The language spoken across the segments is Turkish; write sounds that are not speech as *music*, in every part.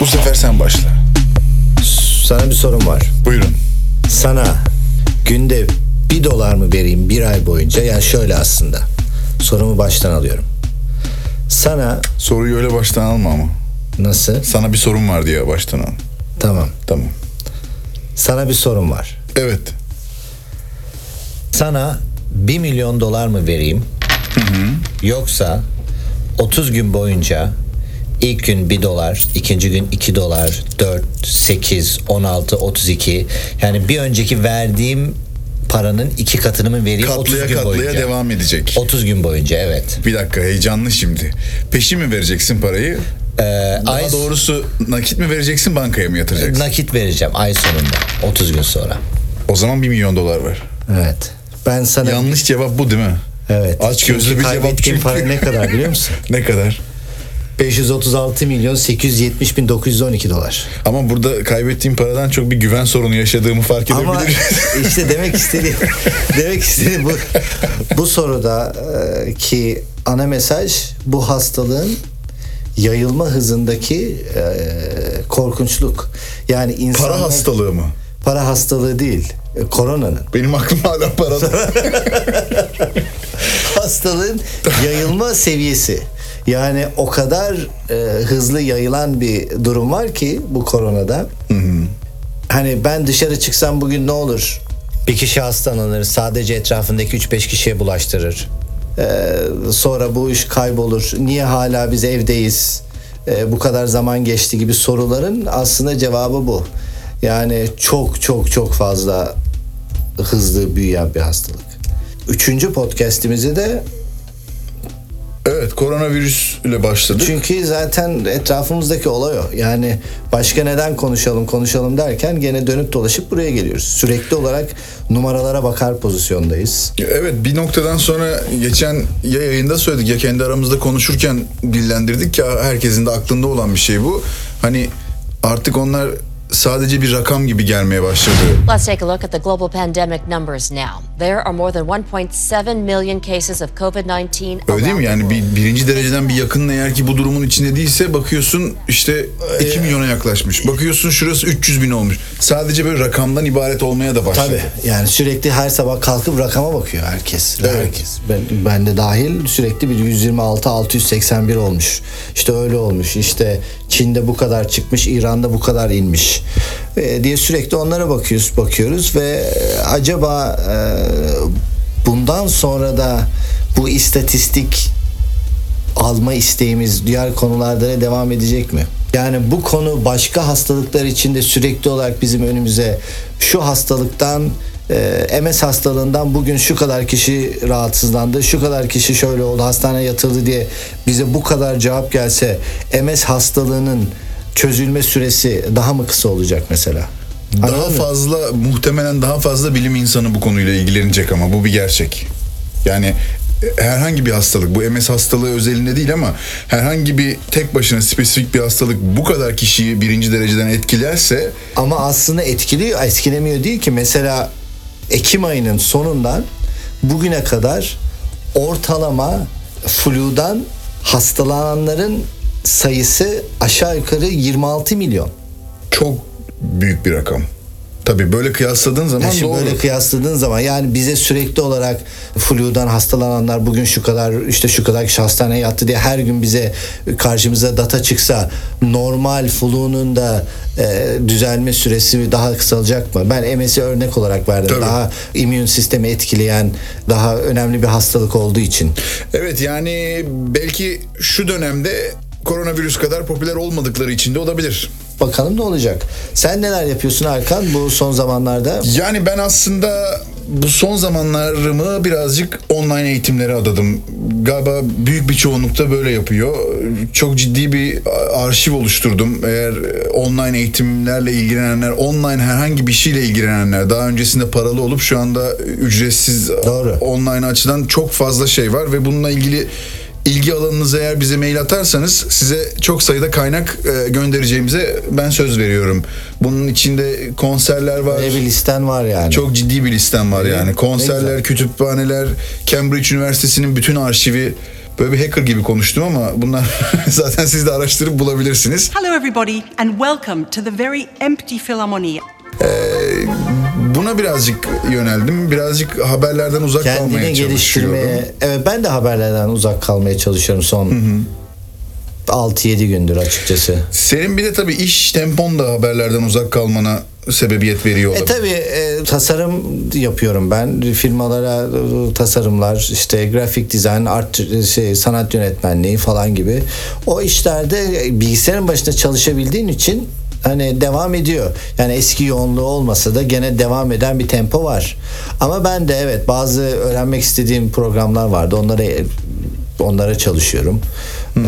Bu sefer sen başla. Sana bir sorum var. Buyurun. Sana günde bir dolar mı vereyim bir ay boyunca? Yani şöyle aslında. Sorumu baştan alıyorum. Sana Soruyu öyle baştan alma ama. nasıl? Sana bir sorun var diye baştan al. Tamam. Tamam. Sana bir sorum var. Evet. Sana 1 milyon dolar mı vereyim? Yoksa 30 gün boyunca ilk gün 1 dolar, ikinci gün 2 dolar, 4, 8, 16, 32 yani bir önceki verdiğim paranın iki katını mı vereyim 30 Katlaya gün katlaya boyunca? devam edecek. 30 gün boyunca evet. Bir dakika heyecanlı şimdi. Peşin mi vereceksin parayı? Ee, Daha ay doğrusu nakit mi vereceksin bankaya mı yatıracaksın? nakit vereceğim ay sonunda 30 gün sonra. O zaman 1 milyon dolar ver. Evet. Ben sana Yanlış cevap bu değil mi? evet. Aç gözlü bir cevap çünkü. para ne kadar biliyor *laughs* musun? Ne kadar? 536 milyon 870 bin 912 dolar. Ama burada kaybettiğim paradan çok bir güven sorunu yaşadığımı fark Ama edebilirim. *laughs* işte demek istediğim *laughs* demek istediğim bu bu soruda e, ki ana mesaj bu hastalığın yayılma hızındaki e, korkunçluk. Yani insanlar Para hastalığı mı? para hastalığı değil. e, Koronanın Benim aklım hala parada. *laughs* hastalığın yayılma seviyesi. Yani o kadar e, hızlı yayılan bir durum var ki bu koronada. Hani ben dışarı çıksam bugün ne olur? Bir kişi hastalanır, sadece etrafındaki 3-5 kişiye bulaştırır. Ee, sonra bu iş kaybolur. Niye hala biz evdeyiz? Ee, bu kadar zaman geçti gibi soruların aslında cevabı bu. Yani çok çok çok fazla hızlı büyüyen bir hastalık. Üçüncü podcast'imizi de evet koronavirüs ile başladık. çünkü zaten etrafımızdaki olay o. Yani başka neden konuşalım konuşalım derken gene dönüp dolaşıp buraya geliyoruz. Sürekli olarak numaralara bakar pozisyondayız. Evet bir noktadan sonra geçen ya yayında söyledik ya kendi aramızda konuşurken dillendirdik ya herkesin de aklında olan bir şey bu. Hani artık onlar sadece bir rakam gibi gelmeye başladı. Let's take a look at the global pandemic numbers now. There are more than 1.7 million cases of COVID 19 Öyle değil mi? Yani bir, birinci dereceden bir yakının eğer ki bu durumun içinde değilse bakıyorsun işte 2 milyona yaklaşmış. Bakıyorsun şurası 300 bin olmuş. Sadece böyle rakamdan ibaret olmaya da başladı. Tabii yani sürekli her sabah kalkıp rakama bakıyor herkes. Evet. Herkes. Ben, ben de dahil sürekli bir 126 681 olmuş. İşte öyle olmuş. İşte Çin'de bu kadar çıkmış, İran'da bu kadar inmiş. Ee, diye sürekli onlara bakıyoruz, bakıyoruz ve e, acaba e, bundan sonra da bu istatistik alma isteğimiz diğer konularda da devam edecek mi? Yani bu konu başka hastalıklar için de sürekli olarak bizim önümüze şu hastalıktan e, MS hastalığından bugün şu kadar kişi rahatsızlandı, şu kadar kişi şöyle oldu, hastaneye yatırıldı diye bize bu kadar cevap gelse MS hastalığının çözülme süresi daha mı kısa olacak mesela? Daha Anladın mı? fazla muhtemelen daha fazla bilim insanı bu konuyla ilgilenecek ama bu bir gerçek. Yani e, herhangi bir hastalık bu MS hastalığı özelinde değil ama herhangi bir tek başına spesifik bir hastalık bu kadar kişiyi birinci dereceden etkilerse Ama aslında etkiliyor, etkilemiyor değil ki. Mesela Ekim ayının sonundan bugüne kadar ortalama fludan hastalananların sayısı aşağı yukarı 26 milyon. çok büyük bir rakam. Tabii böyle kıyasladığın zaman şimdi doğru. böyle kıyasladığın zaman yani bize sürekli olarak fludan hastalananlar bugün şu kadar işte şu kadar kişi hastaneye yattı diye her gün bize karşımıza data çıksa normal flunun da e, düzelme süresi daha kısalacak mı? Ben MS'i örnek olarak verdim. Tabii. Daha immün sistemi etkileyen daha önemli bir hastalık olduğu için. Evet yani belki şu dönemde koronavirüs kadar popüler olmadıkları için de olabilir. Bakalım ne olacak? Sen neler yapıyorsun Arkan bu son zamanlarda? Yani ben aslında bu son zamanlarımı birazcık online eğitimlere adadım. Galiba büyük bir çoğunlukta böyle yapıyor. Çok ciddi bir arşiv oluşturdum. Eğer online eğitimlerle ilgilenenler, online herhangi bir şeyle ilgilenenler, daha öncesinde paralı olup şu anda ücretsiz Doğru. online açıdan çok fazla şey var ve bununla ilgili ilgi alanınızı eğer bize mail atarsanız size çok sayıda kaynak e, göndereceğimize ben söz veriyorum. Bunun içinde konserler var. Ve bir listen var yani. Çok ciddi bir listem var mi? yani. Ne Konserler, kütüphaneler, Cambridge Üniversitesi'nin bütün arşivi. Böyle bir hacker gibi konuştum ama bunlar *laughs* zaten siz de araştırıp bulabilirsiniz. Hello, everybody, and welcome to the very empty Philharmonie. Buna birazcık yöneldim. Birazcık haberlerden uzak Kendini kalmaya çalışıyorum. geliştirmeye. Evet ben de haberlerden uzak kalmaya çalışıyorum son 6-7 gündür açıkçası. Senin bir de tabii iş tempon da haberlerden uzak kalmana sebebiyet veriyor E olabilir. tabi tasarım yapıyorum ben firmalara e, tasarımlar işte grafik dizayn art e, şey, sanat yönetmenliği falan gibi o işlerde bilgisayarın başında çalışabildiğin için hani devam ediyor. Yani eski yoğunluğu olmasa da gene devam eden bir tempo var. Ama ben de evet bazı öğrenmek istediğim programlar vardı. Onlara onlara çalışıyorum. Ee,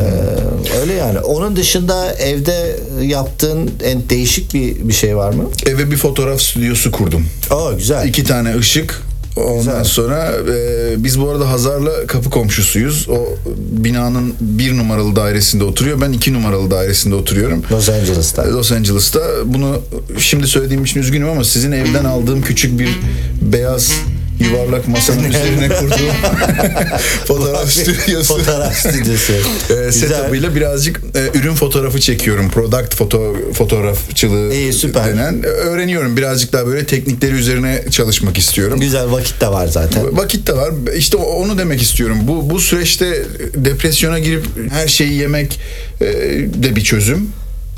öyle yani. Onun dışında evde yaptığın en değişik bir bir şey var mı? Eve bir fotoğraf stüdyosu kurdum. Oo güzel. İki tane ışık. Ondan Güzel. sonra e, biz bu arada Hazar'la kapı komşusuyuz. O binanın bir numaralı dairesinde oturuyor. Ben iki numaralı dairesinde oturuyorum. Los Angeles'ta. Los Angeles'ta. Bunu şimdi söylediğim için üzgünüm ama sizin evden aldığım küçük bir beyaz yuvarlak masanın üzerine kurduğum *laughs* fotoğraf stüdyosu. Fotoğraf stüdyosu. *laughs* E, setup'ıyla birazcık e, ürün fotoğrafı çekiyorum. Product foto fotoğrafçılığı İyi, süper. denen. E, Öğreniyorum. Birazcık daha böyle teknikleri üzerine çalışmak istiyorum. Güzel vakit de var zaten. Vakit de var. İşte onu demek istiyorum. Bu bu süreçte depresyona girip her şeyi yemek e, de bir çözüm.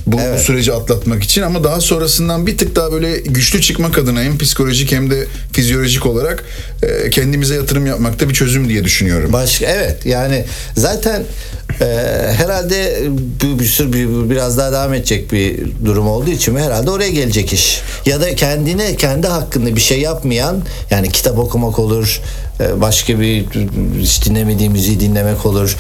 Bu, bu Evet. süreci atlatmak için ama daha sonrasından bir tık daha böyle güçlü çıkmak adına hem psikolojik hem de fizyolojik olarak e, kendimize yatırım yapmak da bir çözüm diye düşünüyorum. Başka evet yani zaten e, herhalde bu bir sürü bir- biraz daha devam edecek bir durum olduğu için herhalde oraya gelecek iş. Ya da kendine kendi hakkında bir şey yapmayan yani kitap okumak olur, e, başka bir hiç dinlemediği müziği dinlemek olur.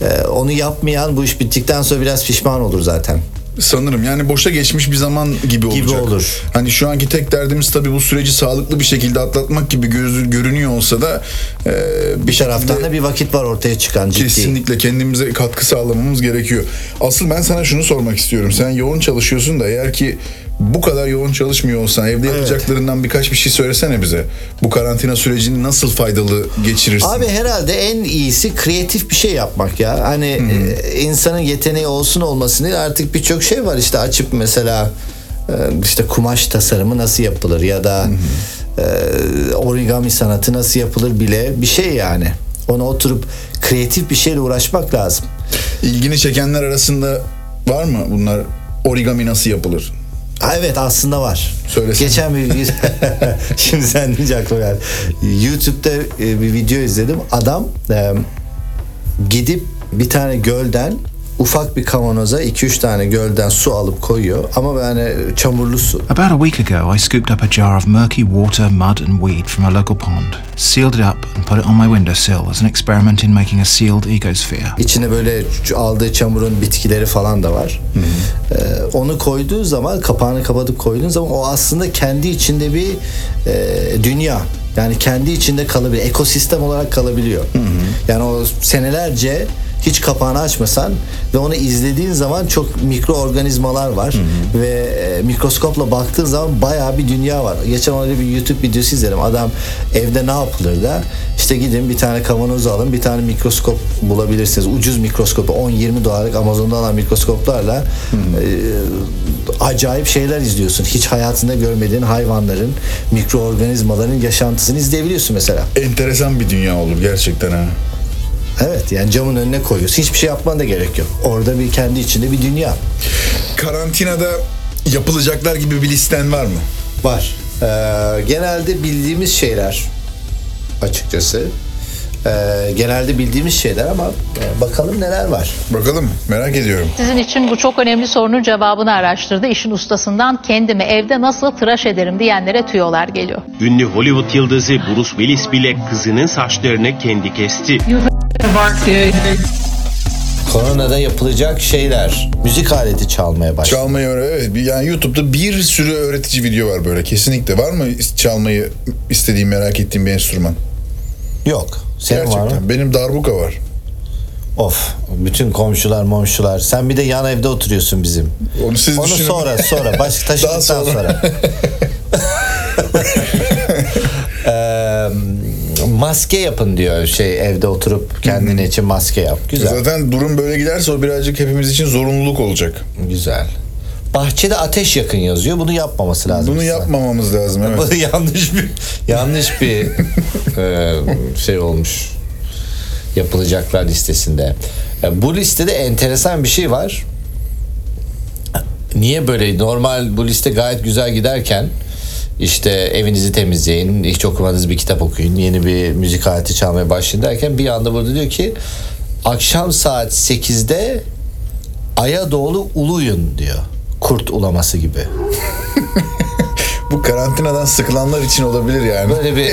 E, onu yapmayan bu iş bittikten sonra biraz pişman olur zaten. Sanırım yani boşa geçmiş bir zaman gibi olacak. Gibi olur. Hani şu anki tek derdimiz tabii bu süreci sağlıklı bir şekilde atlatmak gibi gözü görünüyor olsa da e, bir, Bir taraftan da bir vakit var ortaya çıkan ciddi. kesinlikle kendimize katkı sağlamamız gerekiyor. Asıl ben sana şunu sormak istiyorum. Sen yoğun çalışıyorsun da eğer ki bu kadar yoğun çalışmıyor olsan evde yapacaklarından birkaç bir şey söylesene bize. Bu karantina sürecini nasıl faydalı geçirirsin? Abi herhalde en iyisi kreatif bir şey yapmak ya. Hani e, insanın yeteneği olsun olmasın değil artık birçok şey var işte açıp mesela e, işte kumaş tasarımı nasıl yapılır ya da e, origami sanatı nasıl yapılır bile bir şey yani. Ona oturup kreatif bir şeyle uğraşmak lazım. İlgini çekenler arasında var mı bunlar? Origami nasıl yapılır? Ha, evet aslında var. Söylesene. Geçen bir *laughs* *laughs* şimdi sen deyince aklıma geldi. YouTube'da e, bir video izledim. Adam e, gidip bir tane gölden ufak bir kavanoza 2-3 tane gölden su alıp koyuyor ama yani çamurlu su. About a week ago, I scooped up a jar of murky water, mud, and weed from a local pond, sealed it up, and put it on my windowsill as an experiment in making a sealed ecosphere. İçine böyle aldığı çamurun bitkileri falan da var. Ee, onu koyduğu zaman kapağını kapatıp koyduğun zaman o aslında kendi içinde bir e, dünya. Yani kendi içinde kalabiliyor. Ekosistem olarak kalabiliyor. Yani o senelerce hiç kapağını açmasan ve onu izlediğin zaman çok mikroorganizmalar var ve e, mikroskopla baktığın zaman bayağı bir dünya var. Geçen öyle bir YouTube videosu izledim. Adam evde ne yapılır da işte gidin bir tane kavanoz alın bir tane mikroskop bulabilirsiniz. Ucuz mikroskopu 10-20 dolarlık Amazon'da alan mikroskoplarla e, acayip şeyler izliyorsun. Hiç hayatında görmediğin hayvanların, mikroorganizmaların yaşantısını izleyebiliyorsun mesela. Enteresan bir dünya olur gerçekten ha. Evet yani camın önüne koyuyorsun. Hiçbir şey yapman da gerek yok. Orada bir kendi içinde bir dünya Karantinada yapılacaklar gibi bir listen var mı? var. Ee, genelde bildiğimiz şeyler açıkçası. Ee, genelde bildiğimiz şeyler ama e, bakalım neler var. Bakalım merak ediyorum. Sizin için bu çok önemli sorunun cevabını araştırdı. İşin ustasından kendimi evde nasıl tıraş ederim diyenlere tüyolar geliyor. Ünlü Hollywood yıldızı Bruce Willis bile kızının saçlarını kendi kesti. Koronada yapılacak şeyler. Müzik aleti çalmaya başladı. Çalmayı öğren. Evet bir- yani YouTube'da bir sürü öğretici video var böyle. Kesinlikle var mı çalmayı istediğim merak ettiğim bir enstrüman? Yok. Senin var mı? Gerçekten. Benim darbuka var. Of. Bütün komşular momşular. Sen bir de yan evde oturuyorsun bizim. Onu siz Onu düşünün. sonra sonra. Baş *laughs* taşıdıktan sonra. sonra. *laughs* Maske yapın diyor şey evde oturup kendine için maske yap. Güzel. Zaten durum böyle giderse o birazcık hepimiz için zorunluluk olacak. Güzel. Bahçede ateş yakın yazıyor. Bunu yapmaması lazım. Bunu size. yapmamamız lazım evet. Bu *laughs* yanlış bir yanlış bir *laughs* e, şey olmuş. Yapılacaklar listesinde. E, Bu listede enteresan bir şey var. Niye böyle normal bu liste gayet güzel giderken işte evinizi temizleyin, hiç okumadığınız bir kitap okuyun, yeni bir müzik aleti çalmaya başlayın derken bir anda burada diyor ki akşam saat 8'de aya doğru uluyun diyor. Kurt ulaması gibi. *laughs* Bu karantinadan sıkılanlar için olabilir yani. Böyle bir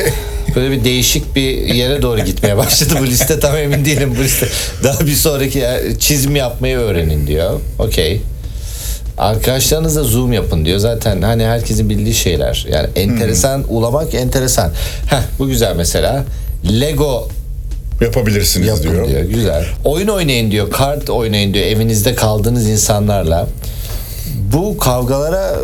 böyle bir değişik bir yere doğru gitmeye başladı bu liste tam emin değilim bu liste. Daha bir sonraki yer- çizim yapmayı öğrenin diyor. Okey. Arkadaşlarınızla zoom yapın diyor. Zaten hani herkesin bildiği şeyler. Yani enteresan ulamak enteresan. Heh, bu güzel mesela. Lego Yapabilirsiniz yapın diyor. diyor. Güzel. Oyun oynayın diyor. Kart oynayın diyor. Evinizde kaldığınız insanlarla. Bu kavgalara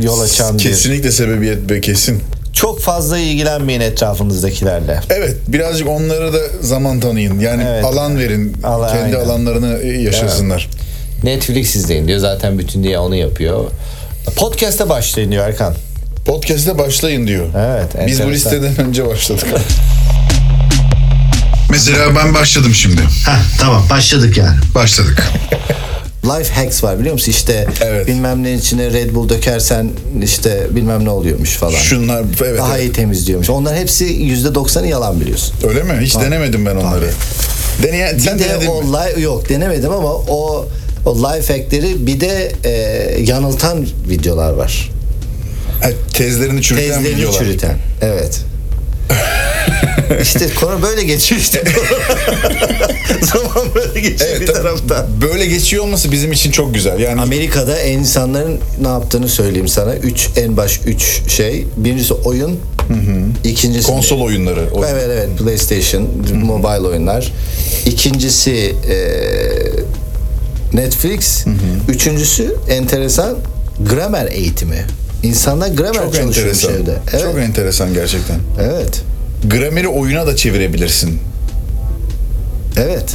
yol açan bir Kesinlikle sebebiyet be kesin. çok fazla ilgilenmeyin etrafınızdakilerle. Evet birazcık onlara da zaman tanıyın. Yani Evet. alan verin. Alan, Kendi aynen. alanlarını yaşasınlar. Netflix izleyin diyor. Zaten bütün diye onu yapıyor. Podcast'e başlayın diyor Erkan. Podcast'e başlayın diyor. Evet, Biz bu listeden önce başladık. Mesela ben başladım şimdi. Heh, tamam başladık yani. Başladık. Life hacks var biliyor musun? İşte Evet. bilmem ne içine Red Bull dökersen işte bilmem ne oluyormuş falan. Şunlar evet. Daha evet. iyi temizliyormuş. Onlar hepsi yüzde doksanı yalan biliyorsun. Öyle mi? Hiç denemedim ben onları. Deneyen, sen bir de denedin o mi? li- yok denemedim ama o o life hackleri bir de e, yanıltan videolar var. Ha, tezlerini çürüten Tezlerini videolar. çürüten. Evet. *laughs* işte konu böyle geçiyor işte. *laughs* Zaman böyle geçiyor Evet, bir taraftan. Böyle geçiyor olması bizim için çok güzel. Yani Amerika'da insanların ne yaptığını söyleyeyim sana. Üç en baş üç şey. Birincisi oyun. İkincisi konsol oyunları. O- Evet evet PlayStation, mobile oyunlar. İkincisi e, Netflix. Üçüncüsü enteresan gramer eğitimi. İnsanlar gramer Çok çalışıyormuş enteresan. evde. Evet. Çok enteresan gerçekten. evet. Grameri oyuna da çevirebilirsin. Evet.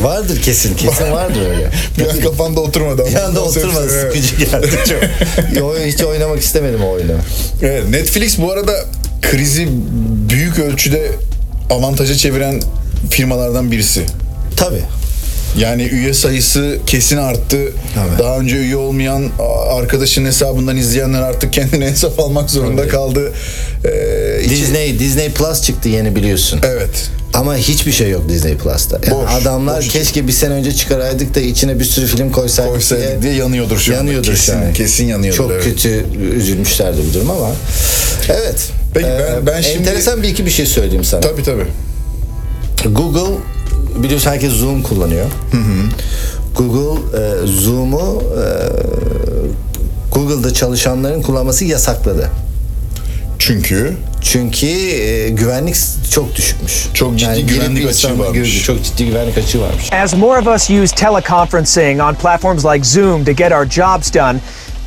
vardır kesin. Kesin vardır öyle. *laughs* Bir an kafanda oturmadı. Bir anda oturmadı. Evet. Sıkıcı geldi çok. *laughs* Hiç oynamak istemedim o oyunu. Evet, Netflix bu arada krizi büyük ölçüde avantaja çeviren firmalardan birisi. Tabii. Yani üye sayısı kesin arttı. Evet. Daha önce üye olmayan arkadaşın hesabından izleyenler artık kendine *laughs* hesap almak zorunda kaldı. Ee, içi- Disney Disney Plus çıktı yeni biliyorsun. Evet. Ama hiçbir şey yok Disney Plus'ta. Yani Boş, adamlar boş. keşke bir sene önce çıkaraydık da içine bir sürü film koysaydık, Koysaydık diye yanıyordur şu anda. yanıyordur Kesin, şu an. kesin yanıyordur, Çok evet. kötü üzülmüşlerdi bu durum ama. Evet. Peki ben- ben şimdi- Enteresan bir iki bir şey söyleyeyim sana. Tabii tabii. Google biliyorsun herkes Zoom kullanıyor. Google e, Zoom'u e, Google'da çalışanların kullanması yasakladı. Çünkü Çünkü e, güvenlik çok düşükmüş. Çok ciddi girip güvenlik açığı varmış. görüyor, Çok ciddi güvenlik açığı varmış. As more of us use teleconferencing on platforms like Zoom to get our jobs done,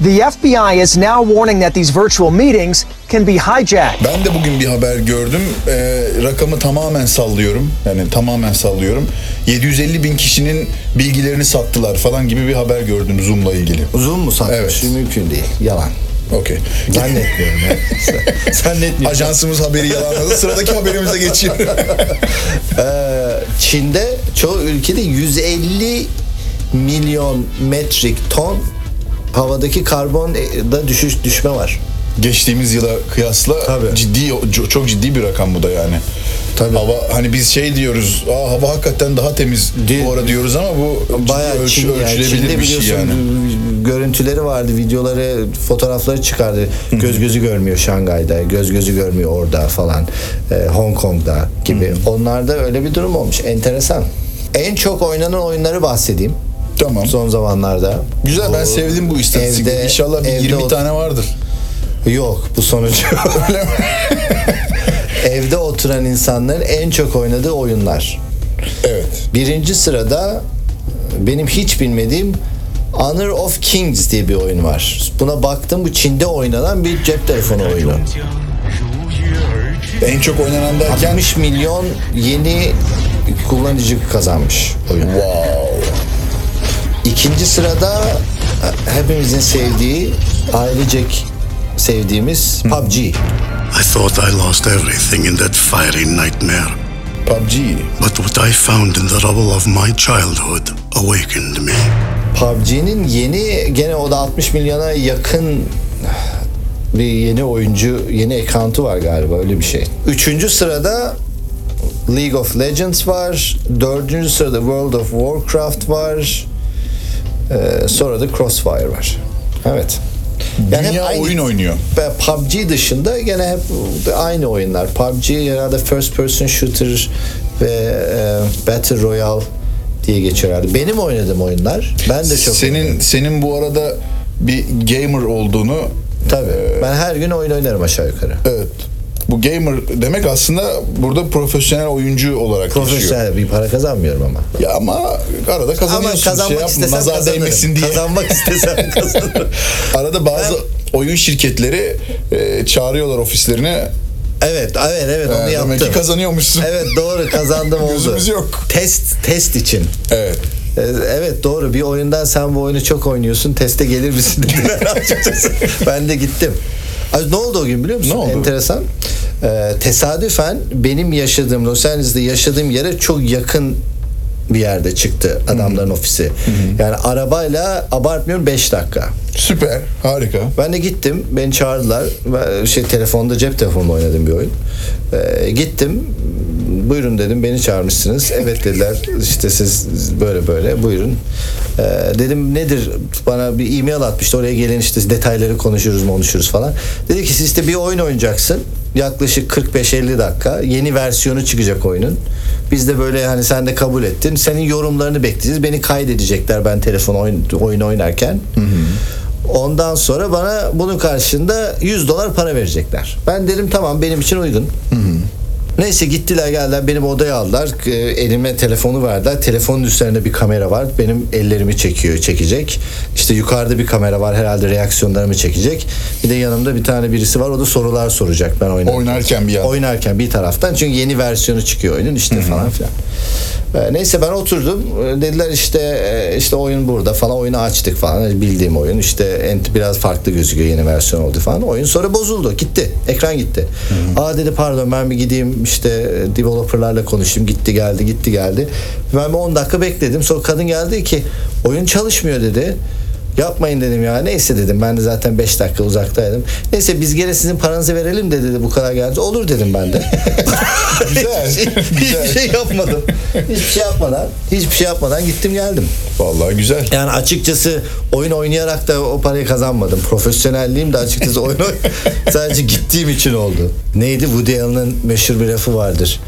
the FBI is now warning that these virtual meetings can be hijacked. ben de bugün bir haber gördüm. Ee, rakamı tamamen sallıyorum. Yani tamamen sallıyorum. 750 bin kişinin bilgilerini sattılar falan gibi bir haber gördüm Zoom'la ilgili. Zoom mu satmış? Evet. Mümkün değil. Yalan. Okey. Zannetmiyorum ya. *laughs* Zannetmiyorum. Ajansımız haberi yalanladı. Sıradaki haberimize geçiyor. *laughs* Ee, Çin'de çoğu ülkede 150 milyon metrik ton havadaki karbonda düşüş düşme var. Geçtiğimiz yıla kıyasla Tabii. ciddi çok ciddi bir rakam bu da yani. Tabii. Hava hani biz şey diyoruz. Aa, hava hakikaten daha temiz Değil. bu ara diyoruz ama bu Bayağı ölç- Çin, yani ölçülebilir Çin'de bir şey yani. görüntüleri vardı, videoları, fotoğrafları çıkardı. Göz gözü görmüyor Şangay'da, göz gözü görmüyor orada falan. Ee, Hong Kong'da gibi. Onlarda öyle bir durum olmuş. Enteresan. En çok oynanan oyunları bahsedeyim. Tamam. Son zamanlarda. Güzel ben sevdim bu istatistikleri. evde- İnşallah bir evde 20 ot- tane vardır. Yok bu sonucu. *laughs* Evde oturan insanların en çok oynadığı oyunlar. Evet. Birinci sırada benim hiç bilmediğim Honor of Kings diye bir oyun var. Buna baktım bu Çin'de oynanan bir cep telefonu oyunu. En çok oynanan derken 60 milyon yeni kullanıcı kazanmış oyun. wow. İkinci sırada e, hepimizin sevdiği, ailecek sevdiğimiz PUBG. I thought I lost everything in that fiery nightmare. PUBG. But what I found in the rubble of my childhood awakened me. PUBG'nin yeni gene o da 60 milyona yakın bir yeni oyuncu, yeni account'u var galiba öyle bir şey. Üçüncü sırada League of Legends var. Dördüncü sırada World of Warcraft var. Ee, sonra da Crossfire var. Evet. Dünya oyun oynuyor. PUBG dışında gene hep aynı oyunlar. PUBG herhalde first person shooter ve e, Battle Royale diye geçiyor herhalde. Benim oynadığım oyunlar. Ben de çok Senin senin bu arada bir gamer olduğunu Tabii. Ben her gün oyun oynarım aşağı yukarı. evet. Bu gamer demek aslında burada profesyonel oyuncu olarak geçiyor. Profesyonel bir para kazanmıyorum ama. Ya ama arada Ama kazanıyorsun. şey kazanmak yapma, istesem nazar kazanırım. değmesin diye. Kazanmak istesem *laughs* kazanırım. Arada bazı oyun şirketleri e, çağırıyorlar ofislerine. Evet, evet, evet onu Ee, yaptım. demek ki kazanıyormuşsun. Evet doğru kazandım *laughs* oldu. Gözümüz yok. Test test için. Evet. Ee, Evet doğru bir oyundan sen bu oyunu çok oynuyorsun teste gelir misin *laughs* dediler açıkçası. ben de gittim. Ne oldu o gün biliyor musun? Ne oldu? Enteresan. Ee, tesadüfen benim yaşadığım Los Angeles'te yaşadığım yere çok yakın bir yerde çıktı adamların ofisi. Yani arabayla abartmıyorum 5 dakika. Süper. Harika. Ben de gittim. Beni çağırdılar. Ben şey telefonda cep telefonunda oynadığım bir oyun. Ee, gittim. Buyurun dedim. Beni çağırmışsınız. Evet dediler. İşte siz böyle böyle. Buyurun. Ee, dedim nedir? Bana bir e-mail atmıştı. Oraya gelin işte detayları konuşuruz konuşuruz falan. Dedi ki siz işte bir oyun oynayacaksın. Yaklaşık 45-50 dakika. Yeni versiyonu çıkacak oyunun. Biz de böyle hani sen de kabul ettin. Senin yorumlarını bekleyeceğiz. Beni kaydedecekler ben telefon oyun, oyun oynarken. Ondan sonra bana bunun karşında 100 dolar para verecekler. Ben dedim tamam benim için uygun. Neyse gittiler geldiler benim odaya aldılar. Ee, Elime telefonu verdiler. Telefonun üzerinde bir kamera var. Benim ellerimi çekiyor, çekecek. İşte yukarıda bir kamera var. Herhalde reaksiyonlarımı çekecek. Bir de yanımda bir tane birisi var. O da sorular soracak ben oynarken. Oynarken bir yandan. Oynarken bir taraftan. Çünkü yeni versiyonu çıkıyor oyunun işte falan filan. Ee, Neyse ben oturdum. Ee, Dediler işte e, işte oyun burada falan. Oyunu açtık falan. Bildiğim oyun. işte biraz farklı gözüküyor yeni versiyon oldu falan. Oyun sonra bozuldu. Gitti. Ekran gitti. Aa dedi pardon ben bir gideyim işte e, developerlarla konuştum. Gitti geldi gitti geldi. Ben bir 10 dakika bekledim. Sonra kadın geldi ki oyun çalışmıyor dedi. Yapmayın dedim ya. Neyse dedim. Ben de zaten 5 dakika uzaktaydım. Neyse biz gene sizin paranızı verelim de dedi bu kadar geldi. Olur dedim ben de. *laughs* Güzel, hiçbir, şey, güzel. hiçbir şey yapmadım. Hiçbir şey yapmadan, hiçbir şey yapmadan gittim geldim. Vallahi güzel. Yani açıkçası oyun oynayarak da o parayı kazanmadım. Profesyonelliğim de açıkçası oyun *laughs* sadece gittiğim için oldu. Neydi Woody Allen'ın meşhur bir lafı vardır.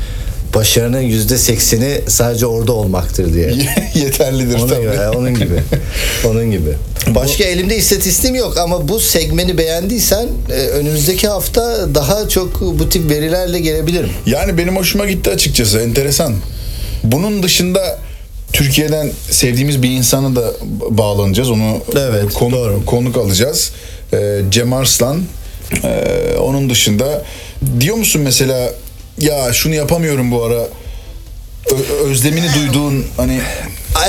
Başarının yüzde sekseni sadece orada olmaktır diye. *laughs* Yeterlidir Onun tabii. gibi, onun gibi. *laughs* Onun gibi. Başka elimde istatistiğim yok ama bu segmeni beğendiysen e, önümüzdeki hafta daha çok bu tip verilerle gelebilirim. Yani benim hoşuma gitti açıkçası. Enteresan. Bunun dışında Türkiye'den sevdiğimiz bir insana da bağlanacağız. Onu Evet, konu- doğru. konuk alacağız. Ee, Cem Arslan. Ee, onun dışında diyor musun mesela ya şunu yapamıyorum bu ara. Ö- özlemini duyduğun hani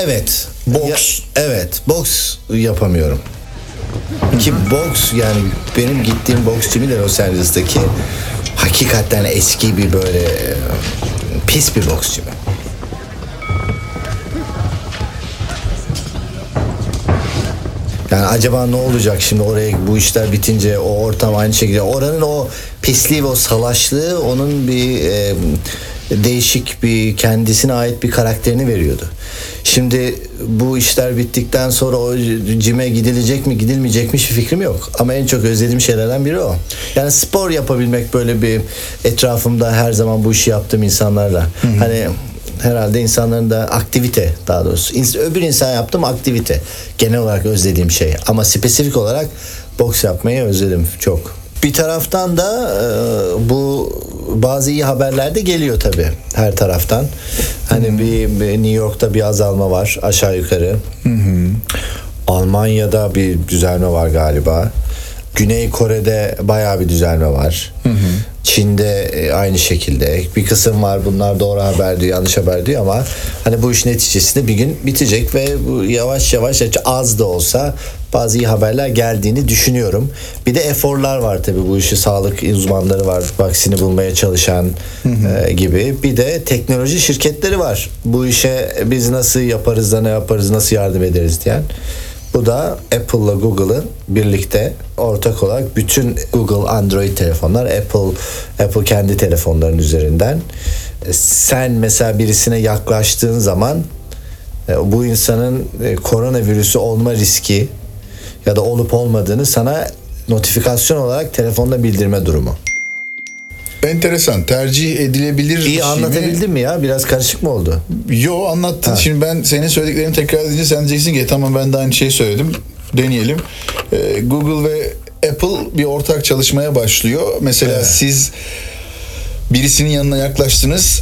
Evet. Boks. Ya- evet. Boks yapamıyorum. Ki boks yani benim gittiğim boks jimi de Los Angeles'taki hakikaten eski bir böyle e, pis bir boks jimi. Yani acaba ne olacak şimdi oraya bu işler bitince o ortam aynı şekilde oranın o pisliği ve o salaşlığı onun bir e, değişik bir kendisine ait bir karakterini veriyordu. Şimdi bu işler bittikten sonra o cime gidilecek mi gidilmeyecek mi hiçbir fikrim yok. Ama en çok özlediğim şeylerden biri o. Yani spor yapabilmek böyle bir etrafımda her zaman bu işi yaptığım insanlarla. Hani herhalde insanların da aktivite daha doğrusu. Öbür insan yaptım aktivite. Genel olarak özlediğim şey. Ama spesifik olarak boks yapmayı özledim çok. Bir taraftan da e, bu bazı iyi haberler de geliyor tabii her taraftan. Hani bir, bir New York'ta bir azalma var aşağı yukarı. Almanya'da bir düzelme var galiba. Güney Kore'de bayağı bir düzelme var. Çin'de e, aynı şekilde bir kısım var bunlar doğru haber diyor yanlış haber diyor ama hani bu iş neticesinde bir gün bitecek ve bu yavaş yavaş az da olsa bazı iyi haberler geldiğini düşünüyorum. Bir de eforlar var tabii bu işi sağlık uzmanları var vaksini bulmaya çalışan e, gibi. Bir de teknoloji şirketleri var. Bu işe biz nasıl yaparız da ne yaparız nasıl yardım ederiz diyen. Bu da Apple'la Google'ın birlikte ortak olarak bütün Google Android telefonlar, Apple Apple kendi telefonların üzerinden e, sen mesela birisine yaklaştığın zaman e, bu insanın e, koronavirüsü olma riski ya da olup olmadığını sana notifikasyon olarak telefonda bildirme durumu. Enteresan. Tercih edilebilir İyi şey anlatabildim mi ya? Biraz karışık mı oldu? Yo anlattın. Şimdi ben senin söylediklerini tekrar edince sen diyeceksin ki "E, tamam ben de aynı şeyi söyledim. Deneyelim. Ee, Google ve Apple bir ortak çalışmaya başlıyor. Mesela siz birisinin yanına yaklaştınız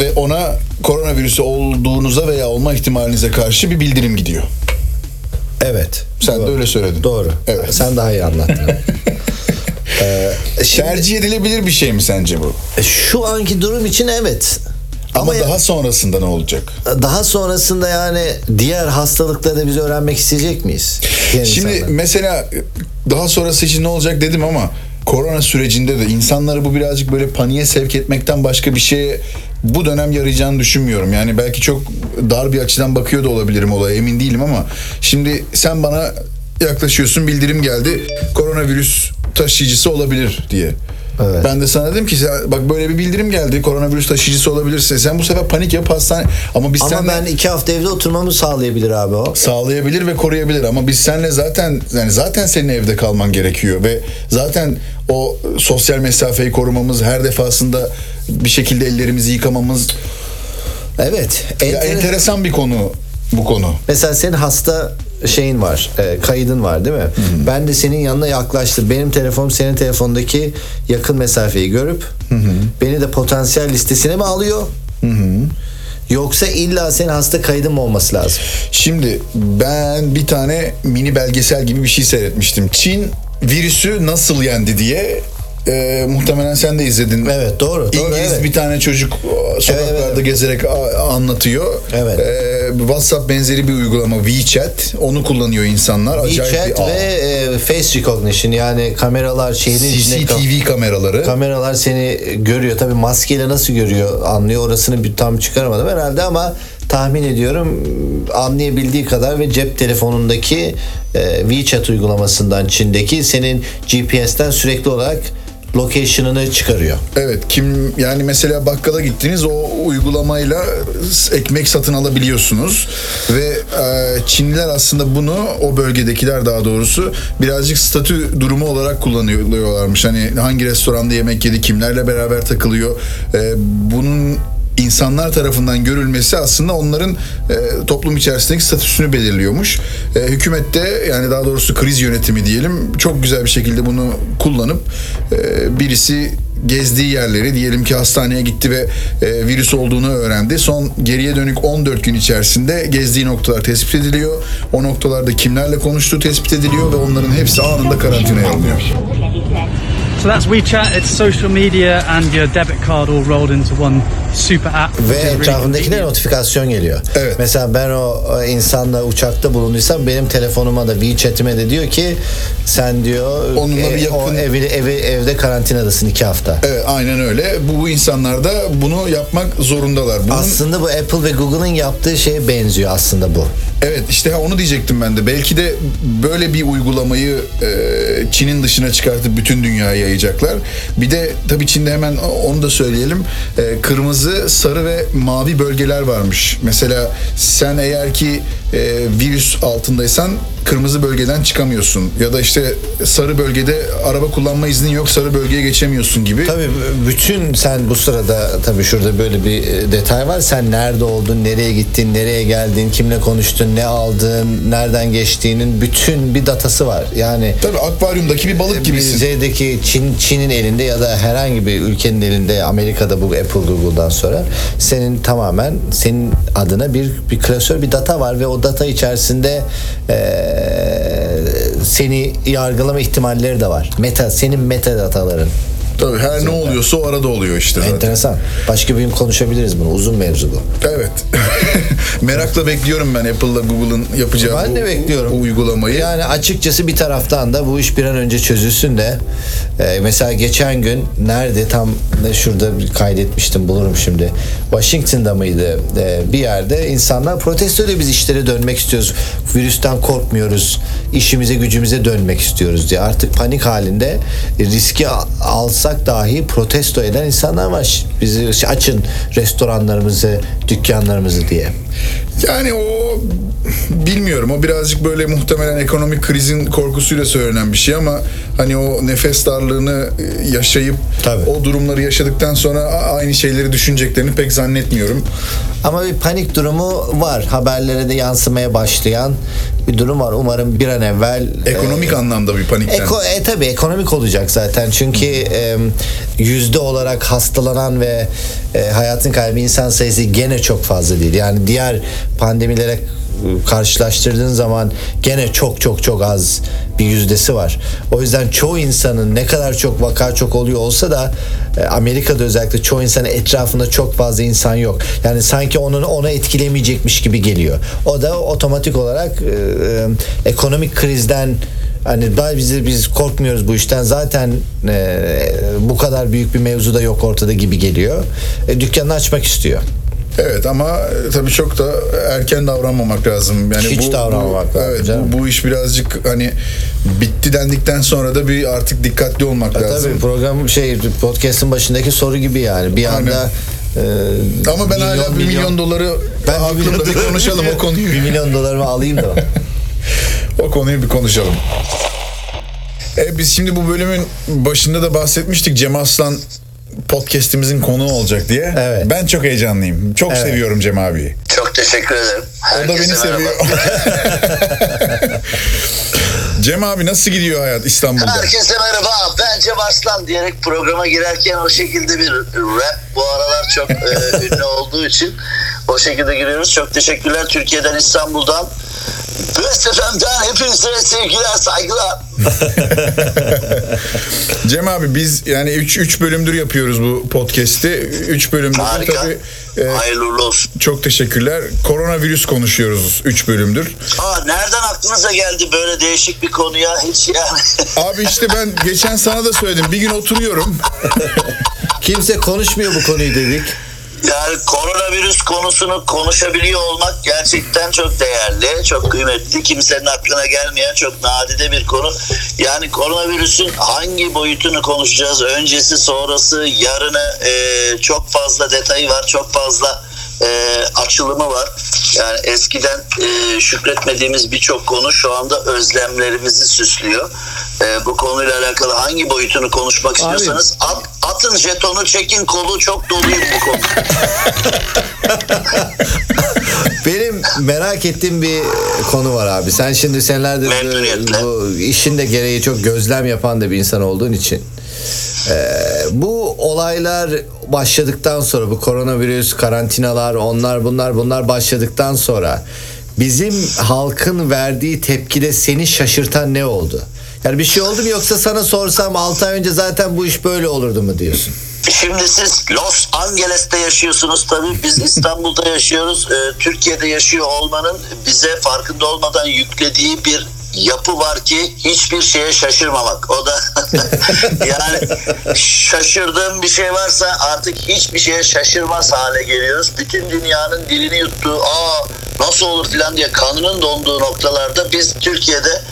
ve ona koronavirüsü olduğunuza veya olma ihtimalinize karşı bir bildirim gidiyor. Evet. Sen de Doğru. öyle söyledin. Doğru. Evet. Sen daha iyi anlattın. *laughs* Ee, şimdi- Tercih edilebilir bir şey mi sence bu? Şu anki durum için evet. Ama, Ama daha sonrasında ne olacak? daha sonrasında yani diğer hastalıkları da biz öğrenmek isteyecek miyiz? Diğer Şimdi insanlar. mesela daha sonrası için ne olacak dedim ama korona sürecinde de insanları bu birazcık böyle paniğe sevk etmekten başka bir şeye bu dönem yarayacağını düşünmüyorum. Yani belki çok dar bir açıdan bakıyor da olabilirim olaya emin değilim ama şimdi sen bana yaklaşıyorsun bildirim geldi koronavirüs taşıyıcısı olabilir diye. Evet. Ben de sana dedim ki bak böyle bir bildirim geldi koronavirüs taşıyıcısı olabilirsin. Sen bu sefer panik yap hastane ama biz Ama seninle- ben iki hafta evde oturmamı sağlayabilir abi o. sağlayabilir ve koruyabilir ama biz seninle zaten yani zaten senin evde kalman gerekiyor ve zaten o sosyal mesafeyi korumamız her defasında bir şekilde ellerimizi yıkamamız Evet. ya enter- enteresan bir konu bu konu. Mesela senin hasta şeyin var, e, kaydın var değil mi? Ben de senin yanına yaklaştım. Benim telefonum senin telefondaki yakın mesafeyi görüp beni de potansiyel listesine mi alıyor? Yoksa illa senin hasta kaydın mı olması lazım? Şimdi ben bir tane mini belgesel gibi bir şey seyretmiştim. Çin virüsü nasıl yendi diye e, muhtemelen sen de izledin. Evet, doğru, doğru, İngiliz evet. bir tane çocuk e, sokaklarda Evet, evet. gezerek anlatıyor. Evet. E, WhatsApp benzeri bir uygulama WeChat. Onu kullanıyor insanlar. Acayip WeChat bir ve e, face recognition yani kameralar şehrin içine CCTV kameraları. Kameralar seni görüyor. Tabii maskeyle nasıl görüyor anlıyor. Orasını bir tam çıkaramadım herhalde ama tahmin ediyorum anlayabildiği kadar ve cep telefonundaki e, WeChat uygulamasından Çin'deki senin GPS'ten sürekli olarak location'ını çıkarıyor. Evet kim yani mesela bakkala gittiniz o uygulamayla ekmek satın alabiliyorsunuz ve e, Çinliler aslında bunu o bölgedekiler daha doğrusu birazcık statü durumu olarak kullanıyorlarmış. Hani hangi restoranda yemek yedi, kimlerle beraber takılıyor. E, bunun insanlar tarafından görülmesi aslında onların e, toplum içerisindeki statüsünü belirliyormuş. E, hükümet de yani daha doğrusu kriz yönetimi diyelim çok güzel bir şekilde bunu kullanıp e, birisi gezdiği yerleri diyelim ki hastaneye gitti ve e, virüs olduğunu öğrendi. Son geriye dönük 14 gün içerisinde gezdiği noktalar tespit ediliyor. O noktalarda kimlerle konuştuğu tespit ediliyor ve onların hepsi anında karantinaya alınıyor. So that's WeChat, it's social media and your debit card all rolled into one super app. Ve etrafındakine notifikasyon geliyor. Evet. Mesela ben o o insanla uçakta bulunduysam benim telefonuma da WeChat'ime de diyor ki sen diyor Onunla bir e, o yakın- evi, evi, evde karantinadasın iki hafta. Evet aynen öyle. Bu, bu insanlar da bunu yapmak zorundalar. Bunun, Aslında bu Apple ve Google'ın yaptığı şeye benziyor aslında bu. Evet işte onu diyecektim ben de. Belki de böyle bir uygulamayı e, Çin'in dışına çıkartıp bütün dünyaya yayacaklar. Bir de tabii Çin'de hemen onu da söyleyelim. E, kırmızı, sarı ve mavi bölgeler varmış. Mesela sen eğer ki e, virüs altındaysan kırmızı bölgeden çıkamıyorsun. Ya da işte sarı bölgede araba kullanma iznin yok, sarı bölgeye geçemiyorsun gibi. Tabii bütün sen bu sırada tabii şurada böyle bir e, detay var. Sen nerede oldun, nereye gittin, nereye geldin, kimle konuştun, ne aldın, nereden geçtiğinin bütün bir datası var. Yani Tabii akvaryumdaki bir balık gibisin. Bizdeki Çin Çin'in elinde ya da herhangi bir ülkenin elinde Amerika'da bu Apple Google'dan sonra senin tamamen senin adına bir bir klasör bir data var ve o data içerisinde eee, seni yargılama ihtimalleri de var. Meta senin meta dataların. Tabii her ne oluyorsa o arada oluyor işte zaten. Enteresan. Başka bir gün konuşabiliriz bunu. Uzun mevzu bu. Evet. *laughs* Merakla bekliyorum ben Apple'la Google'ın yapacağı Ben bu, de bekliyorum. bu uygulamayı. Yani açıkçası bir taraftan da bu iş bir an önce çözülsün de e, mesela geçen gün nerede tam şurada kaydetmiştim bulurum şimdi. Washington'da mıydı? E, bir yerde insanlar protesto ediyor biz işlere dönmek istiyoruz. Virüsten korkmuyoruz. işimize gücümüze dönmek istiyoruz diye. Artık panik halinde riski a- alsak dahi protesto eden insanlar var. Bizi açın restoranlarımızı, dükkanlarımızı diye. Yani o *laughs* bilmiyorum o birazcık böyle muhtemelen ekonomik krizin korkusuyla söylenen bir şey ama hani o nefes darlığını e, yaşayıp Tabii. o durumları yaşadıktan sonra aynı şeyleri düşüneceklerini pek zannetmiyorum. Ama bir panik durumu var. Haberlere de yansımaya başlayan bir durum var. Umarım bir an evvel Ekonomik anlamda bir panikten. Eko, e tabi ekonomik olacak zaten çünkü e, yüzde olarak hastalanan ve e, hayatın kaybı insan sayısı gene çok fazla değil. Yani diğer pandemilere e, karşılaştırdığın zaman gene çok çok çok az bir yüzdesi var. O yüzden çoğu insanın ne kadar çok vaka çok oluyor olsa da e, Amerika'da özellikle çoğu insanın etrafında çok fazla insan yok. Yani sanki onun onu etkilemeyecekmiş gibi geliyor. O da otomatik olarak e, e, ekonomik krizden Hani daha bizi biz korkmuyoruz bu işten zaten e, bu kadar büyük bir mevzu da yok ortada gibi geliyor. E, dükkanını açmak istiyor. Evet ama e, tabii çok da erken davranmamak lazım. Yani Hiç bu, davranmamak bu, lazım Evet, canım. bu, bu iş birazcık hani bitti dendikten sonra da bir artık dikkatli olmak E, lazım. tabii program şey podcast'ın başındaki soru gibi yani bir Aynen. anda e, Ama ben hala bir milyon, doları ben milyon aklımda bir konuşalım o konuyu. *laughs* bir milyon dolarımı alayım da. *laughs* O konuyu bir konuşalım. E, biz şimdi bu bölümün başında da bahsetmiştik Cem Aslan podcast'imizin konuğu olacak diye. Evet. Ben çok heyecanlıyım. Çok Evet. seviyorum Cem abiyi. Çok teşekkür ederim. O da beni seviyor. *laughs* Cem abi nasıl gidiyor hayat İstanbul'da? Herkese merhaba. Ben Cem Arslan diyerek programa girerken o şekilde bir rap bu aralar çok e, *laughs* ünlü olduğu için o şekilde giriyoruz. Çok teşekkürler Türkiye'den İstanbul'dan. Best FM'den hepinize sevgiler saygılar. *laughs* Cem abi biz yani 3 3 bölümdür yapıyoruz bu podcast'i. 3 bölümdür Harika. tabii e, Hayırlı uğurlu olsun. çok teşekkürler. Koronavirüs konuşuyoruz 3 bölümdür. Aa, nereden aklınıza geldi böyle değişik bir konuya hiç yani. *laughs* Abi işte ben geçen sana da söyledim. Bir gün oturuyorum. Kimse konuşmuyor bu konuyu dedik. Yani koronavirüs konusunu konuşabiliyor olmak gerçekten çok değerli, çok kıymetli. Kimsenin aklına gelmeyen çok nadide bir konu. Yani koronavirüsün hangi boyutunu konuşacağız? Öncesi, sonrası, yarını e, çok fazla detayı var, çok fazla e, açılımı var. Yani eskiden e, şükretmediğimiz birçok konu şu anda özlemlerimizi süslüyor. E, bu konuyla alakalı hangi boyutunu konuşmak istiyorsanız at, atın jetonu çekin kolu çok doluyum bu konu. *laughs* Benim merak ettiğim bir konu var abi. Sen şimdi senelerdir bu işin de gereği çok gözlem yapan da bir insan olduğun için. Ee, bu olaylar başladıktan sonra bu koronavirüs, karantinalar, onlar bunlar bunlar başladıktan sonra bizim halkın verdiği tepkide seni şaşırtan ne oldu? Yani bir şey oldu mu yoksa sana sorsam 6 ay önce zaten bu iş böyle olurdu mu diyorsun? Şimdi siz Los Angeles'te yaşıyorsunuz tabii. Biz *laughs* İstanbul'da yaşıyoruz. Ee, Türkiye'de yaşıyor olmanın bize farkında olmadan yüklediği bir yapı var ki hiçbir şeye şaşırmamak. O da *laughs* yani şaşırdığım bir şey varsa artık hiçbir şeye şaşırmaz hale geliyoruz. Bütün dünyanın dilini yuttuğu aa nasıl olur filan diye kanının donduğu noktalarda biz Türkiye'de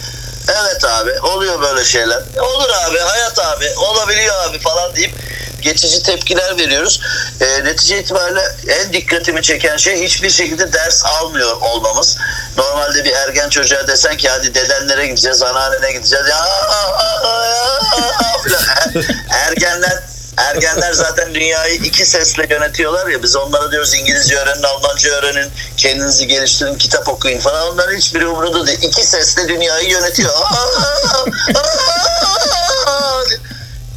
Evet abi oluyor böyle şeyler. Olur abi hayat abi olabiliyor abi falan deyip geçici tepkiler veriyoruz. E, netice itibariyle en dikkatimi çeken şey hiçbir şekilde ders almıyor olmamız. Normalde bir ergen çocuğa desen ki hadi dedenlere gideceğiz, anneannene gideceğiz. Ya. Ergenler Ergenler zaten dünyayı iki sesle yönetiyorlar ya biz onlara diyoruz İngilizce öğrenin, Almanca öğrenin, kendinizi geliştirin, kitap okuyun falan. Onların hiçbiri umurunda değil. İki sesle dünyayı yönetiyor.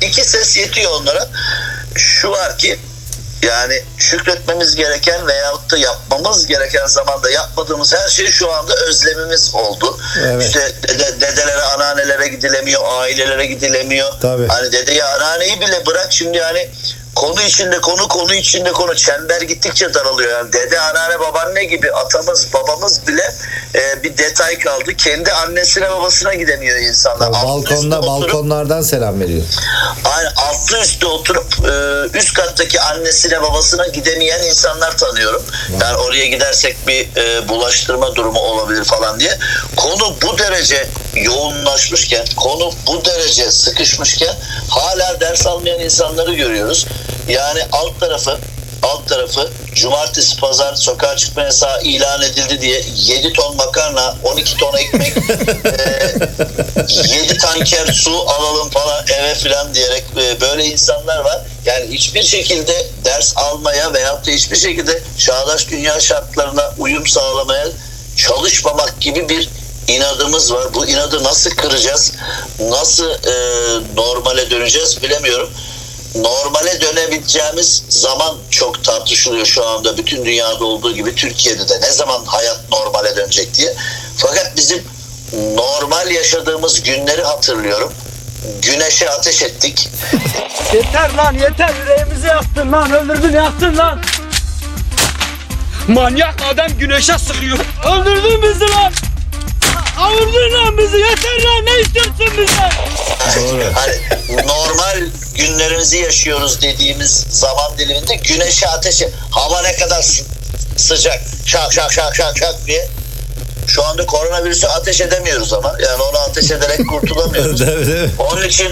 İki ses yetiyor onlara. Şu var ki Yani şükretmemiz gereken veyahut da yapmamız gereken zamanda yapmadığımız her şey şu anda özlemimiz oldu. Evet. İşte dede, dedelere, anneannelere gidilemiyor, ailelere gidilemiyor. Tabii. Hani dedeyi, anneanneyi bile bırak şimdi hani konu içinde konu, konu içinde konu. Çember gittikçe daralıyor. Yani dede, anneanne, babaanne gibi atamız, babamız bile e, bir detay kaldı. Kendi annesine, babasına gidemiyor insanlar. Üstte Balkonda oturup- balkonlardan selam veriyor. Aynı altlı üstte oturup e, üst kattaki annesine babasına gidemeyen insanlar tanıyorum. Yani oraya gidersek bir e, bulaştırma durumu olabilir falan diye. Konu bu derece yoğunlaşmışken, konu bu derece sıkışmışken hala ders almayan insanları görüyoruz. Yani alt tarafı alt tarafı cumartesi pazar sokağa çıkma yasağı ilan edildi diye 7 ton makarna 12 ton ekmek *laughs* e, 7 tanker su alalım falan eve falan diyerek e, böyle insanlar var. Yani hiçbir şekilde ders almaya veyahut da hiçbir şekilde çağdaş dünya şartlarına uyum sağlamaya çalışmamak gibi bir inadımız var. Bu inadı nasıl kıracağız? Nasıl e, normale döneceğiz bilemiyorum normale dönebileceğimiz zaman çok tartışılıyor şu anda bütün dünyada olduğu gibi Türkiye'de de ne zaman hayat normale dönecek diye. Fakat bizim normal yaşadığımız günleri hatırlıyorum. Güneşe ateş ettik. *laughs* Yeter lan yeter yüreğimizi yaktın lan öldürdün yaktın lan. Manyak adam güneşe sıkıyor. Öldürdün bizi lan. Avurdun lan bizi yeter lan ne istiyorsun bizden? Hani normal günlerimizi yaşıyoruz dediğimiz zaman diliminde güneşe ateşe hava ne kadar sı- sıcak şak şak şak şak şak diye şu anda koronavirüsü ateş edemiyoruz ama yani onu ateş ederek *laughs* kurtulamıyoruz. Onun için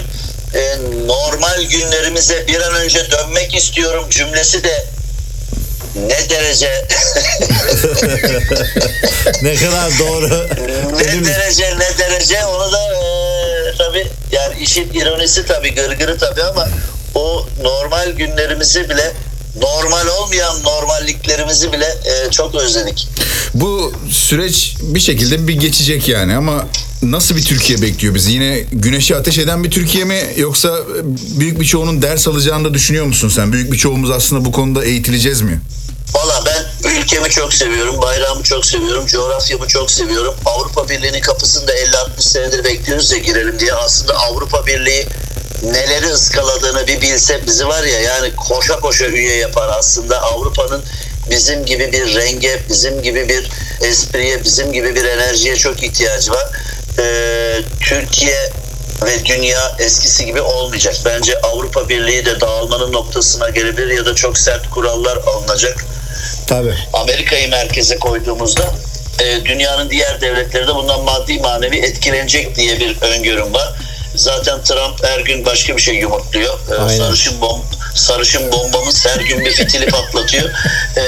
e, normal günlerimize bir an önce dönmek istiyorum cümlesi de ne derece *laughs* ne kadar doğru. ne derece ne derece onu da yani işin ironisi tabi gırgırı tabi ama o normal günlerimizi bile normal olmayan normalliklerimizi bile e, çok özledik. Bu süreç bir şekilde bir geçecek yani ama nasıl bir Türkiye bekliyor bizi? Yine güneşe ateş eden bir Türkiye mi yoksa büyük bir çoğunun ders alacağını da düşünüyor musun sen? Büyük bir çoğumuz aslında bu konuda eğitileceğiz mi? Valla ben ülkemi çok seviyorum, bayrağımı çok seviyorum, coğrafyamı çok seviyorum. Avrupa Birliği'nin kapısında 50-60 senedir bekliyoruz ya girelim diye. Aslında Avrupa Birliği neleri ıskaladığını bir bilse bizi var ya yani koşa koşa üye yapar aslında. Avrupa'nın bizim gibi bir renge, bizim gibi bir espriye, bizim gibi bir enerjiye çok ihtiyacı var. Ee, Türkiye ve dünya eskisi gibi olmayacak. Bence Avrupa Birliği de dağılmanın noktasına gelebilir ya da çok sert kurallar alınacak. Tabii. Amerika'yı merkeze koyduğumuzda e, dünyanın diğer devletleri de bundan maddi manevi etkilenecek diye bir öngörüm var. Zaten Trump her gün başka bir şey yumurtluyor. E, Aynen. sarışın bom sarışın bombamız her gün bir fitili *laughs* patlatıyor. E,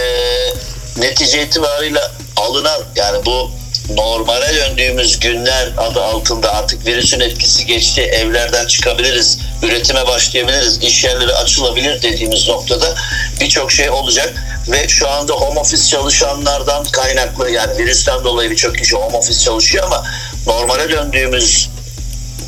netice itibarıyla alınan yani bu normale döndüğümüz günler adı altında artık virüsün etkisi geçti. Evlerden çıkabiliriz, üretime başlayabiliriz, iş yerleri açılabilir dediğimiz noktada birçok şey olacak ve şu anda home office çalışanlardan kaynaklı yani virüsten dolayı birçok kişi home office çalışıyor ama normale döndüğümüz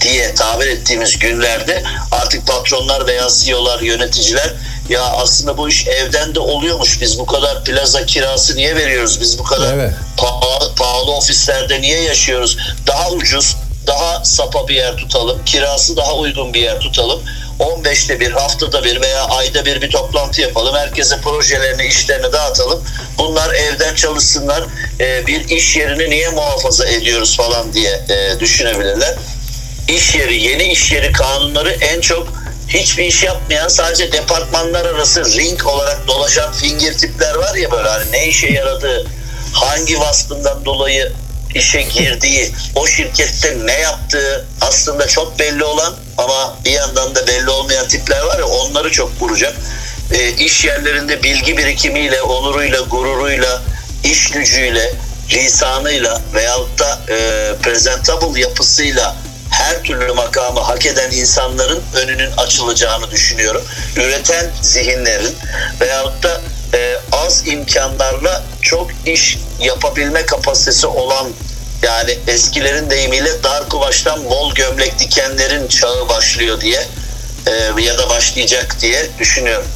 diye tabir ettiğimiz günlerde artık patronlar veya CEO'lar, yöneticiler ya aslında bu iş evden de oluyormuş. Biz bu kadar plaza kirası niye veriyoruz? Biz bu kadar Evet. pahalı, pahalı ofislerde niye yaşıyoruz? Daha ucuz, daha sapa bir yer tutalım. Kirası daha uygun bir yer tutalım. 15'te bir, haftada bir veya ayda bir bir toplantı yapalım. Herkese projelerini, işlerini dağıtalım. Bunlar evden çalışsınlar. Ee, bir iş yerini niye muhafaza ediyoruz falan diye e, düşünebilirler iş yeri, yeni iş yeri kanunları en çok hiçbir iş yapmayan sadece departmanlar arası ring olarak dolaşan finger tipler var ya böyle hani ne işe yaradığı, hangi vasfından dolayı işe girdiği, o şirkette ne yaptığı aslında çok belli olan ama bir yandan da belli olmayan tipler var ya onları çok vuracak. E, iş yerlerinde bilgi birikimiyle, onuruyla, gururuyla, iş gücüyle, lisanıyla veyahut da e, presentable yapısıyla her türlü makamı hak eden insanların önünün açılacağını düşünüyorum. Üreten zihinlerin veyahut da e, az imkanlarla çok iş yapabilme kapasitesi olan yani eskilerin deyimiyle dar kumaştan bol gömlek dikenlerin çağı başlıyor diye e, ya da başlayacak diye düşünüyorum.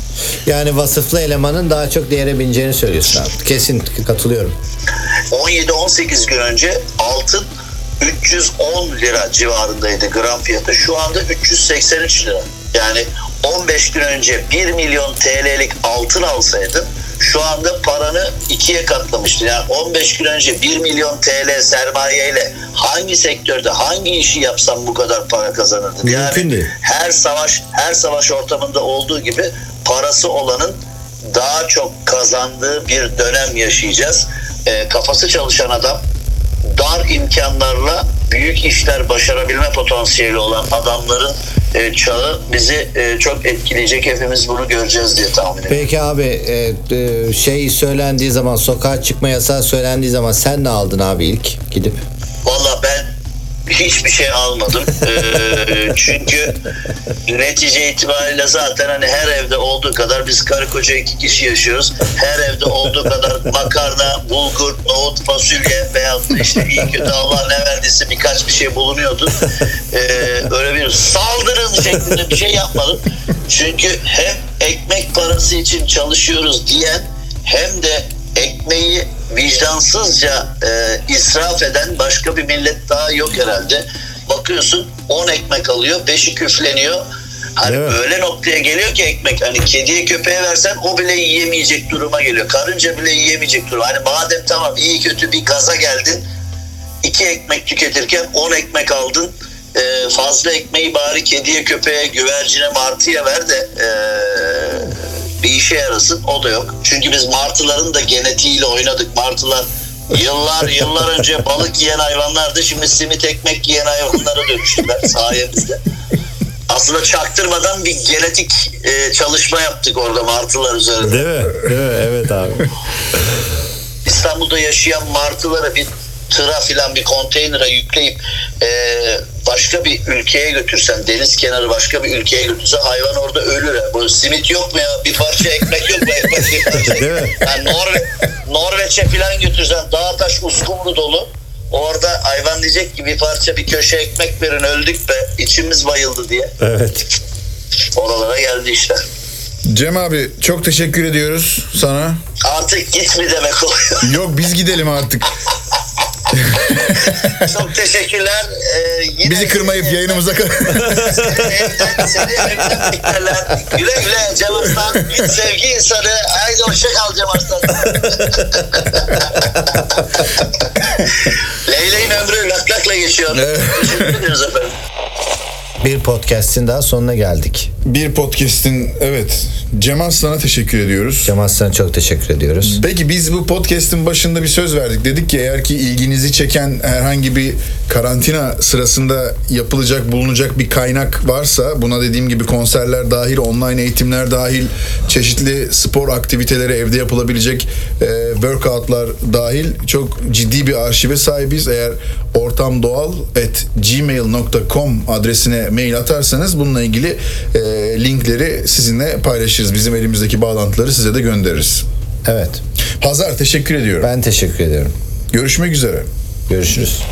Yani vasıflı elemanın daha çok değere bineceğini söylüyorsun abi. Kesin katılıyorum. 17-18 gün önce altın 310 lira civarındaydı gram fiyatı. Şu anda 383 lira. Yani 15 gün önce 1 milyon TL'lik altın alsaydın şu anda paranı ikiye katlamıştı. Yani 15 gün önce 1 milyon TL sermayeyle hangi sektörde hangi işi yapsam bu kadar para kazanırdın? Mümkün yani her savaş her savaş ortamında olduğu gibi parası olanın daha çok kazandığı bir dönem yaşayacağız. Ee, kafası çalışan adam dar imkanlarla büyük işler başarabilme potansiyeli olan adamların e, çağı bizi e, çok etkileyecek. Hepimiz bunu göreceğiz diye tahmin ediyorum. Peki abi e, e, şey söylendiği zaman sokağa çıkma yasağı söylendiği zaman sen ne aldın abi ilk gidip? Valla ben hiçbir şey almadım. Ee, çünkü netice itibariyle zaten hani her evde olduğu kadar biz karı koca iki kişi yaşıyoruz. Her evde olduğu kadar makarna, bulgur, nohut, fasulye veyahut işte iyi kötü Allah ne verdiyse birkaç bir şey bulunuyordu. Ee, öyle bir saldırın şeklinde bir şey yapmadım. Çünkü hem ekmek parası için çalışıyoruz diyen hem de ekmeği vicdansızca e, israf eden başka bir millet daha yok herhalde. Bakıyorsun 10 ekmek alıyor, 5'i küfleniyor. Hani öyle noktaya geliyor ki ekmek hani kediye köpeğe versen o bile yiyemeyecek duruma geliyor. Karınca bile yiyemeyecek durum. Hani madem tamam iyi kötü bir gaza geldin. iki ekmek tüketirken 10 ekmek aldın. E, fazla ekmeği bari kediye köpeğe güvercine martıya ver de e, bir işe yarasın o da yok. Çünkü biz martıların da genetiğiyle oynadık. Martılar yıllar yıllar önce *laughs* balık yiyen hayvanlardı. Şimdi simit ekmek yiyen hayvanlara dönüştüler sayemizde. Aslında çaktırmadan bir genetik e, çalışma yaptık orada martılar üzerinde. Değil mi? Değil mi? Evet abi. İstanbul'da yaşayan martıları bir tıra filan bir konteynere yükleyip e, başka bir ülkeye götürsen deniz kenarı başka bir ülkeye götürsen hayvan orada ölür. ya. Bu simit yok mu ya? Bir parça ekmek yok mu? Ekmek bir parça. *laughs* Yani Norve, Norveç'e filan götürsen dağ taş uskumru dolu. Orada hayvan diyecek ki bir parça bir köşe ekmek verin öldük be içimiz bayıldı diye. Evet. Oralara geldi işte. Cem abi çok teşekkür ediyoruz sana. Artık git mi demek oluyor. Yok biz gidelim artık. *laughs* *laughs* Çok teşekkürler. Ee, yine Bizi kırmayıp yayınımıza *laughs* evden, seni evden beklerler. Güle güle Cem Arslan. Git sevgi insanı. Haydi hoşça kal Cem Arslan. *laughs* Leyla'nın ömrü lak lakla geçiyor. Teşekkür ederiz efendim. Bir podcast'in daha sonuna geldik. Bir podcast'in evet Cem Aslan'a teşekkür ediyoruz. Cem Aslan'a çok teşekkür ediyoruz. Peki biz bu podcast'in başında bir söz verdik. Dedik ki eğer ki ilginizi çeken herhangi bir karantina sırasında yapılacak, bulunacak bir kaynak varsa buna dediğim gibi konserler dahil, online eğitimler dahil, çeşitli spor aktiviteleri, evde yapılabilecek e, workoutlar dahil çok ciddi bir arşive sahibiz. Eğer ortam doğal at gmail.com adresine mail atarsanız bununla ilgili e, linkleri sizinle paylaşırız. Bizim elimizdeki bağlantıları size de göndeririz. Evet. Hazar teşekkür ediyorum. Ben teşekkür ediyorum. Görüşmek üzere. Görüşürüz.